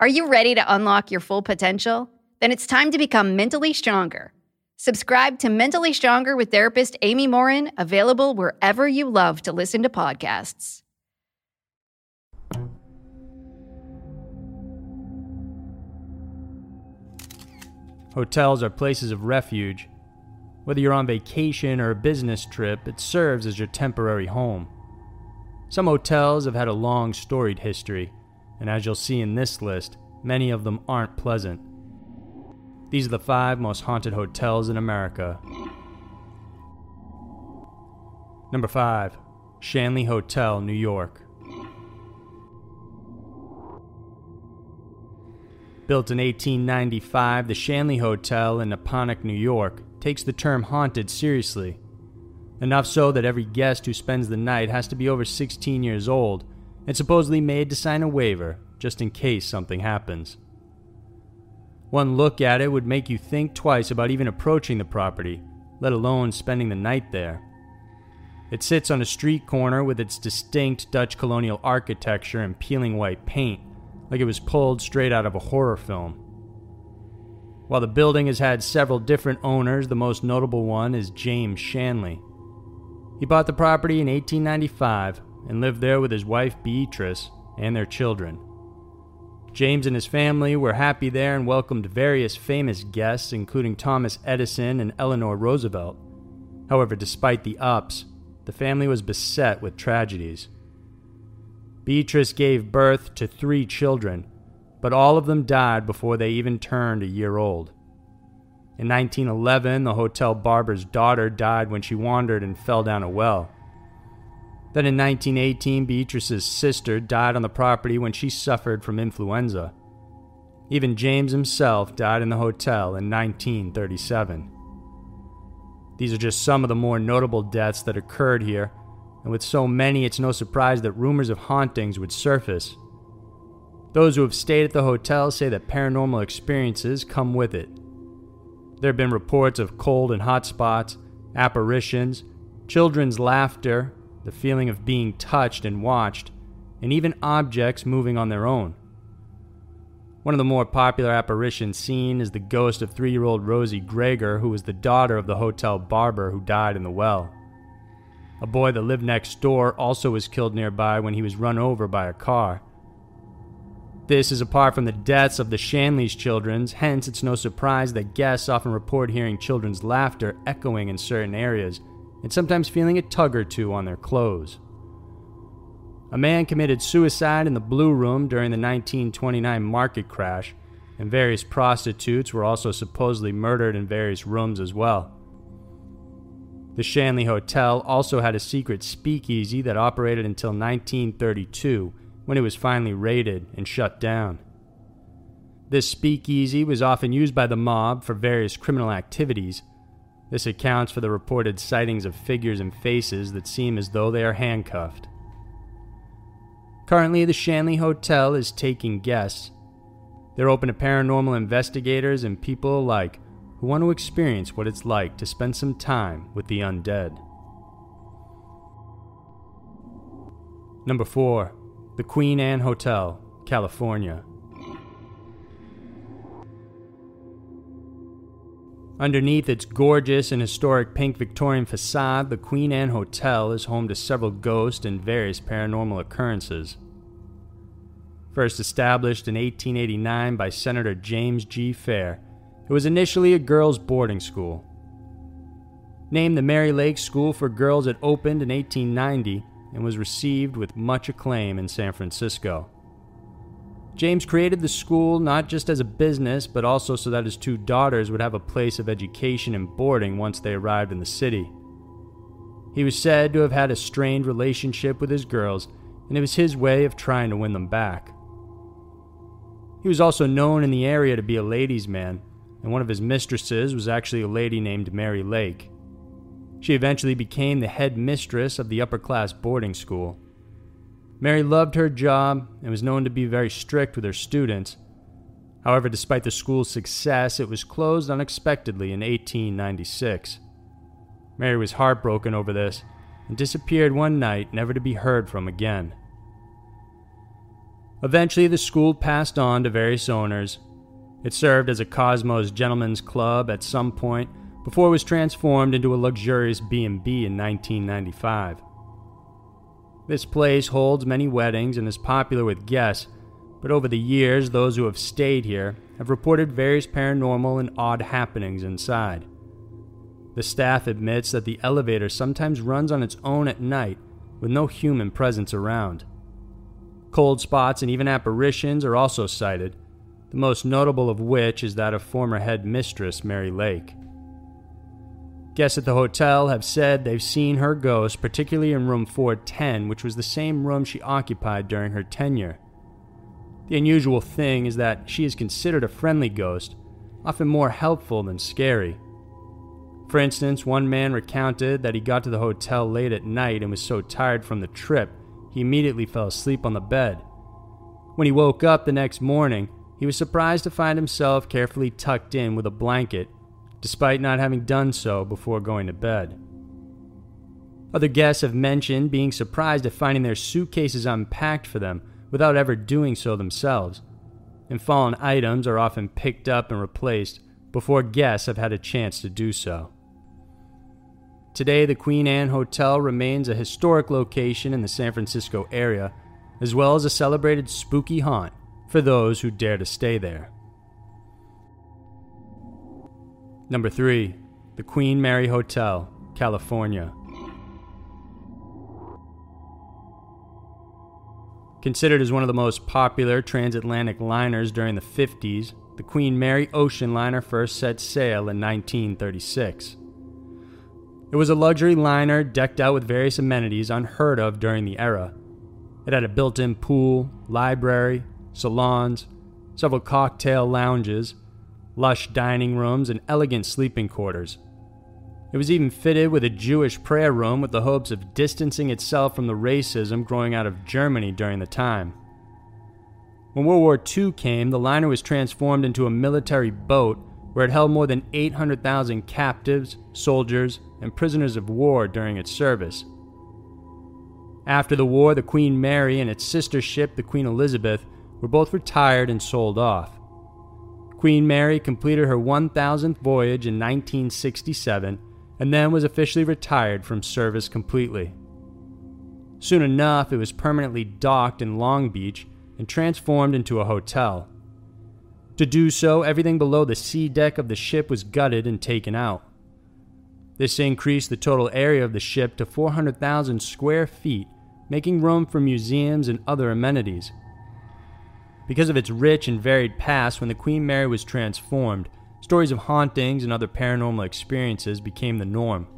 Are you ready to unlock your full potential? Then it's time to become mentally stronger. Subscribe to Mentally Stronger with therapist Amy Morin, available wherever you love to listen to podcasts. Hotels are places of refuge. Whether you're on vacation or a business trip, it serves as your temporary home. Some hotels have had a long storied history, and as you'll see in this list, many of them aren't pleasant. These are the five most haunted hotels in America. Number 5. Shanley Hotel, New York. Built in 1895, the Shanley Hotel in Napanoch, New York, takes the term haunted seriously. Enough so that every guest who spends the night has to be over 16 years old and supposedly made to sign a waiver just in case something happens. One look at it would make you think twice about even approaching the property, let alone spending the night there. It sits on a street corner with its distinct Dutch colonial architecture and peeling white paint, like it was pulled straight out of a horror film. While the building has had several different owners, the most notable one is James Shanley. He bought the property in 1895 and lived there with his wife Beatrice and their children. James and his family were happy there and welcomed various famous guests, including Thomas Edison and Eleanor Roosevelt. However, despite the ups, the family was beset with tragedies. Beatrice gave birth to three children, but all of them died before they even turned a year old. In 1911, the hotel barber's daughter died when she wandered and fell down a well. Then in 1918, Beatrice's sister died on the property when she suffered from influenza. Even James himself died in the hotel in 1937. These are just some of the more notable deaths that occurred here, and with so many, it's no surprise that rumors of hauntings would surface. Those who have stayed at the hotel say that paranormal experiences come with it. There have been reports of cold and hot spots, apparitions, children's laughter, the feeling of being touched and watched, and even objects moving on their own. One of the more popular apparitions seen is the ghost of three year old Rosie Greger, who was the daughter of the hotel barber who died in the well. A boy that lived next door also was killed nearby when he was run over by a car. This is apart from the deaths of the Shanley's children, hence, it's no surprise that guests often report hearing children's laughter echoing in certain areas and sometimes feeling a tug or two on their clothes. A man committed suicide in the Blue Room during the 1929 market crash, and various prostitutes were also supposedly murdered in various rooms as well. The Shanley Hotel also had a secret speakeasy that operated until 1932 when it was finally raided and shut down. This speakeasy was often used by the mob for various criminal activities, this accounts for the reported sightings of figures and faces that seem as though they are handcuffed. Currently, the Shanley Hotel is taking guests. They're open to paranormal investigators and people alike who want to experience what it's like to spend some time with the undead. Number 4. The Queen Anne Hotel, California. Underneath its gorgeous and historic pink Victorian facade, the Queen Anne Hotel is home to several ghosts and various paranormal occurrences. First established in 1889 by Senator James G. Fair, it was initially a girls' boarding school. Named the Mary Lake School for Girls, it opened in 1890 and was received with much acclaim in San Francisco. James created the school not just as a business, but also so that his two daughters would have a place of education and boarding once they arrived in the city. He was said to have had a strained relationship with his girls, and it was his way of trying to win them back. He was also known in the area to be a ladies' man, and one of his mistresses was actually a lady named Mary Lake. She eventually became the head mistress of the upper class boarding school. Mary loved her job and was known to be very strict with her students. However, despite the school's success, it was closed unexpectedly in 1896. Mary was heartbroken over this and disappeared one night, never to be heard from again. Eventually, the school passed on to various owners. It served as a Cosmos Gentlemen's Club at some point before it was transformed into a luxurious B&B in 1995. This place holds many weddings and is popular with guests, but over the years, those who have stayed here have reported various paranormal and odd happenings inside. The staff admits that the elevator sometimes runs on its own at night with no human presence around. Cold spots and even apparitions are also cited, the most notable of which is that of former head mistress Mary Lake. Guests at the hotel have said they've seen her ghost, particularly in room 410, which was the same room she occupied during her tenure. The unusual thing is that she is considered a friendly ghost, often more helpful than scary. For instance, one man recounted that he got to the hotel late at night and was so tired from the trip, he immediately fell asleep on the bed. When he woke up the next morning, he was surprised to find himself carefully tucked in with a blanket despite not having done so before going to bed. Other guests have mentioned being surprised at finding their suitcases unpacked for them without ever doing so themselves, and fallen items are often picked up and replaced before guests have had a chance to do so. Today, the Queen Anne Hotel remains a historic location in the San Francisco area, as well as a celebrated spooky haunt for those who dare to stay there. Number 3. The Queen Mary Hotel, California. Considered as one of the most popular transatlantic liners during the 50s, the Queen Mary ocean liner first set sail in 1936. It was a luxury liner decked out with various amenities unheard of during the era. It had a built in pool, library, salons, several cocktail lounges, lush dining rooms, and elegant sleeping quarters. It was even fitted with a Jewish prayer room with the hopes of distancing itself from the racism growing out of Germany during the time. When World War II came, the liner was transformed into a military boat where it held more than 800,000 captives, soldiers, and prisoners of war during its service. After the war, the Queen Mary and its sister ship, the Queen Elizabeth, were both retired and sold off. Queen Mary completed her 1,000th voyage in 1967 and then was officially retired from service completely. Soon enough, it was permanently docked in Long Beach and transformed into a hotel. To do so, everything below the sea deck of the ship was gutted and taken out. This increased the total area of the ship to 400,000 square feet, making room for museums and other amenities. Because of its rich and varied past, when the Queen Mary was transformed, stories of hauntings and other paranormal experiences became the norm.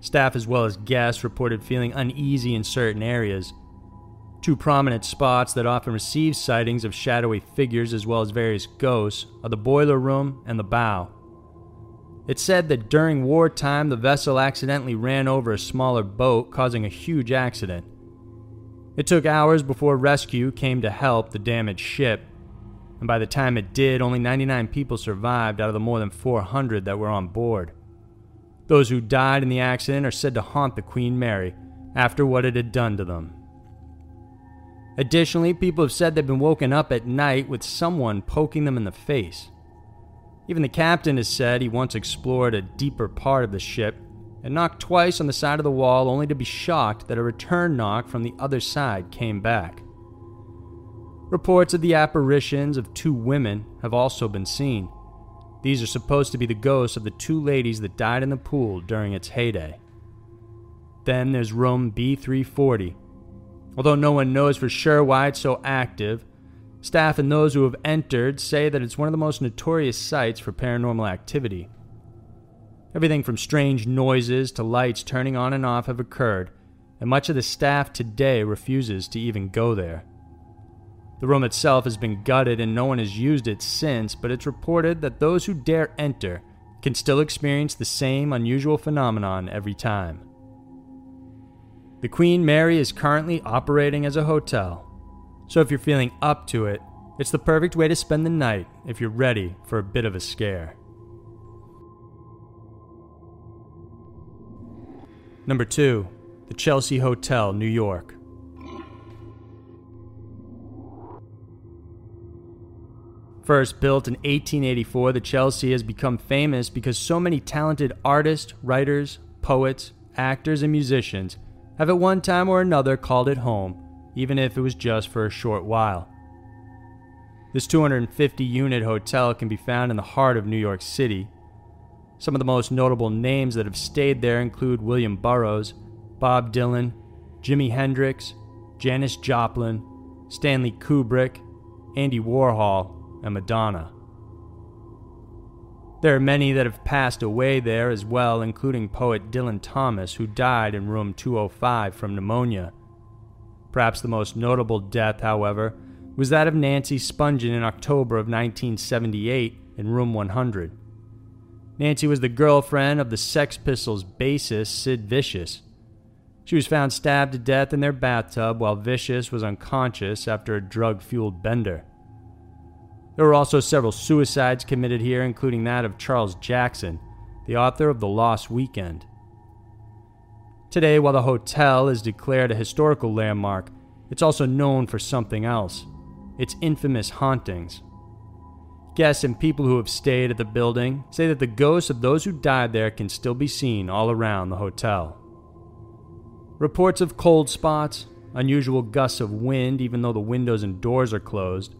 Staff as well as guests reported feeling uneasy in certain areas. Two prominent spots that often receive sightings of shadowy figures as well as various ghosts are the boiler room and the bow. It's said that during wartime, the vessel accidentally ran over a smaller boat, causing a huge accident. It took hours before rescue came to help the damaged ship. and by the time it did, only 99 people survived out of the more than 400 that were on board. Those who died in the accident are said to haunt the Queen Mary after what it had done to them. Additionally, people have said they've been woken up at night with someone poking them in the face. Even the captain has said he once explored a deeper part of the ship and knocked twice on the side of the wall only to be shocked that a return knock from the other side came back. Reports of the apparitions of two women have also been seen. These are supposed to be the ghosts of the two ladies that died in the pool during its heyday. Then there's room B340. Although no one knows for sure why it's so active, staff and those who have entered say that it's one of the most notorious sites for paranormal activity. Everything from strange noises to lights turning on and off have occurred, and much of the staff today refuses to even go there. The room itself has been gutted and no one has used it since, but it's reported that those who dare enter can still experience the same unusual phenomenon every time. The Queen Mary is currently operating as a hotel, so if you're feeling up to it, it's the perfect way to spend the night if you're ready for a bit of a scare. Number 2. The Chelsea Hotel, New York. First built in 1884, the Chelsea has become famous because so many talented artists, writers, poets, actors, and musicians have at one time or another called it home, even if it was just for a short while. This 250 unit hotel can be found in the heart of New York City. Some of the most notable names that have stayed there include William Burroughs, Bob Dylan, Jimi Hendrix, Janis Joplin, Stanley Kubrick, Andy Warhol, and Madonna. There are many that have passed away there as well, including poet Dylan Thomas, who died in room 205 from pneumonia. Perhaps the most notable death, however, was that of Nancy Spungen in October of 1978 in room 100. Nancy was the girlfriend of the Sex Pistols bassist Sid Vicious. She was found stabbed to death in their bathtub while Vicious was unconscious after a drug fueled bender. There were also several suicides committed here, including that of Charles Jackson, the author of The Lost Weekend. Today, while the hotel is declared a historical landmark, it's also known for something else its infamous hauntings. Guests and people who have stayed at the building say that the ghosts of those who died there can still be seen all around the hotel. Reports of cold spots, unusual gusts of wind, even though the windows and doors are closed,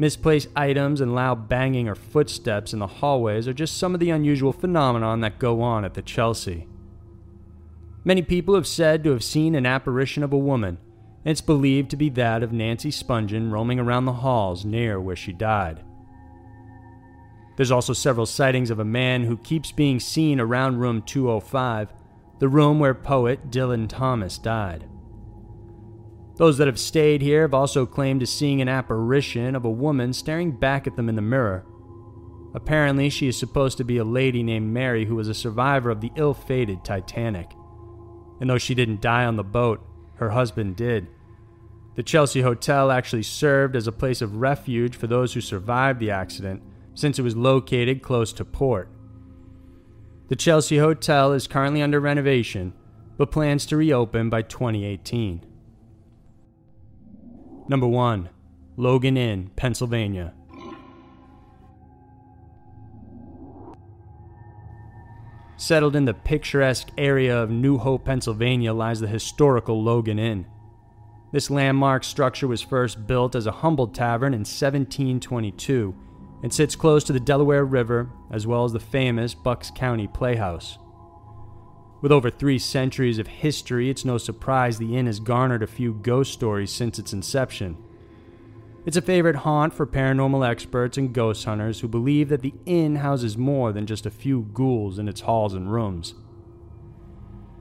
Misplaced items and loud banging or footsteps in the hallways are just some of the unusual phenomenon that go on at the Chelsea. Many people have said to have seen an apparition of a woman, and it's believed to be that of Nancy Spungen roaming around the halls near where she died. There's also several sightings of a man who keeps being seen around room 205, the room where poet Dylan Thomas died. Those that have stayed here have also claimed to seeing an apparition of a woman staring back at them in the mirror. Apparently, she is supposed to be a lady named Mary who was a survivor of the ill fated Titanic. And though she didn't die on the boat, her husband did. The Chelsea Hotel actually served as a place of refuge for those who survived the accident, since it was located close to port. The Chelsea Hotel is currently under renovation, but plans to reopen by 2018. Number 1. Logan Inn, Pennsylvania. Settled in the picturesque area of New Hope, Pennsylvania, lies the historical Logan Inn. This landmark structure was first built as a humble tavern in 1722 and sits close to the Delaware River as well as the famous Bucks County Playhouse. With over three centuries of history, it's no surprise the inn has garnered a few ghost stories since its inception. It's a favorite haunt for paranormal experts and ghost hunters who believe that the inn houses more than just a few ghouls in its halls and rooms.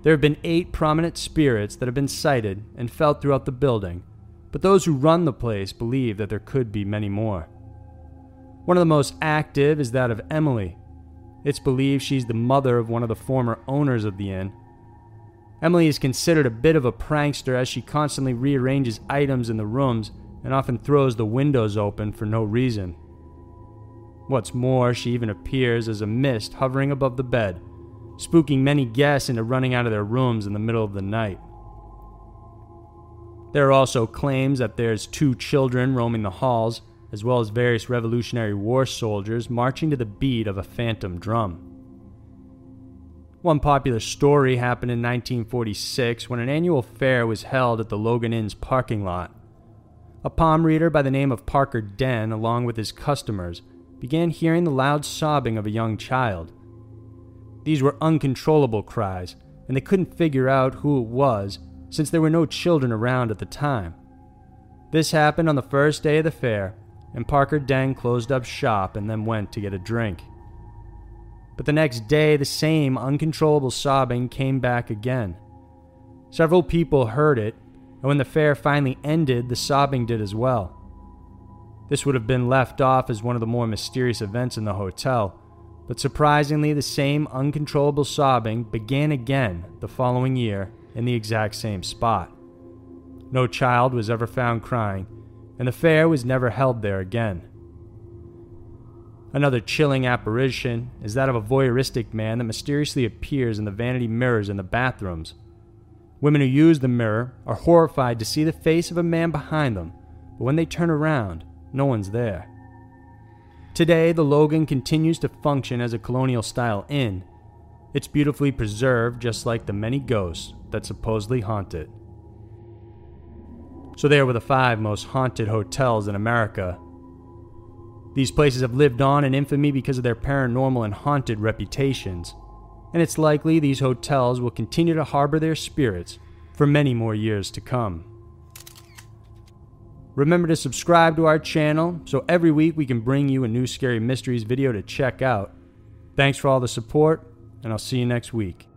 There have been eight prominent spirits that have been sighted and felt throughout the building, but those who run the place believe that there could be many more. One of the most active is that of Emily, it's believed she's the mother of one of the former owners of the inn. Emily is considered a bit of a prankster as she constantly rearranges items in the rooms and often throws the windows open for no reason. What's more, she even appears as a mist hovering above the bed, spooking many guests into running out of their rooms in the middle of the night. There are also claims that there's two children roaming the halls, as well as various Revolutionary War soldiers marching to the beat of a phantom drum. One popular story happened in 1946 when an annual fair was held at the Logan Inn's parking lot. A palm reader by the name of Parker Den, along with his customers, began hearing the loud sobbing of a young child. These were uncontrollable cries, and they couldn't figure out who it was since there were no children around at the time. This happened on the first day of the fair, and Parker Den closed up shop and then went to get a drink. But the next day, the same uncontrollable sobbing came back again. Several people heard it, and when the fair finally ended, the sobbing did as well. This would have been left off as one of the more mysterious events in the hotel, but surprisingly, the same uncontrollable sobbing began again the following year in the exact same spot. No child was ever found crying, and the fair was never held there again. Another chilling apparition is that of a voyeuristic man that mysteriously appears in the vanity mirrors in the bathrooms. Women who use the mirror are horrified to see the face of a man behind them, but when they turn around, no one's there. Today, the Logan continues to function as a colonial style inn. It's beautifully preserved, just like the many ghosts that supposedly haunt it. So, there were the five most haunted hotels in America these places have lived on in infamy because of their paranormal and haunted reputations, and it's likely these hotels will continue to harbor their spirits for many more years to come. Remember to subscribe to our channel so every week we can bring you a new Scary Mysteries video to check out. Thanks for all the support, and I'll see you next week.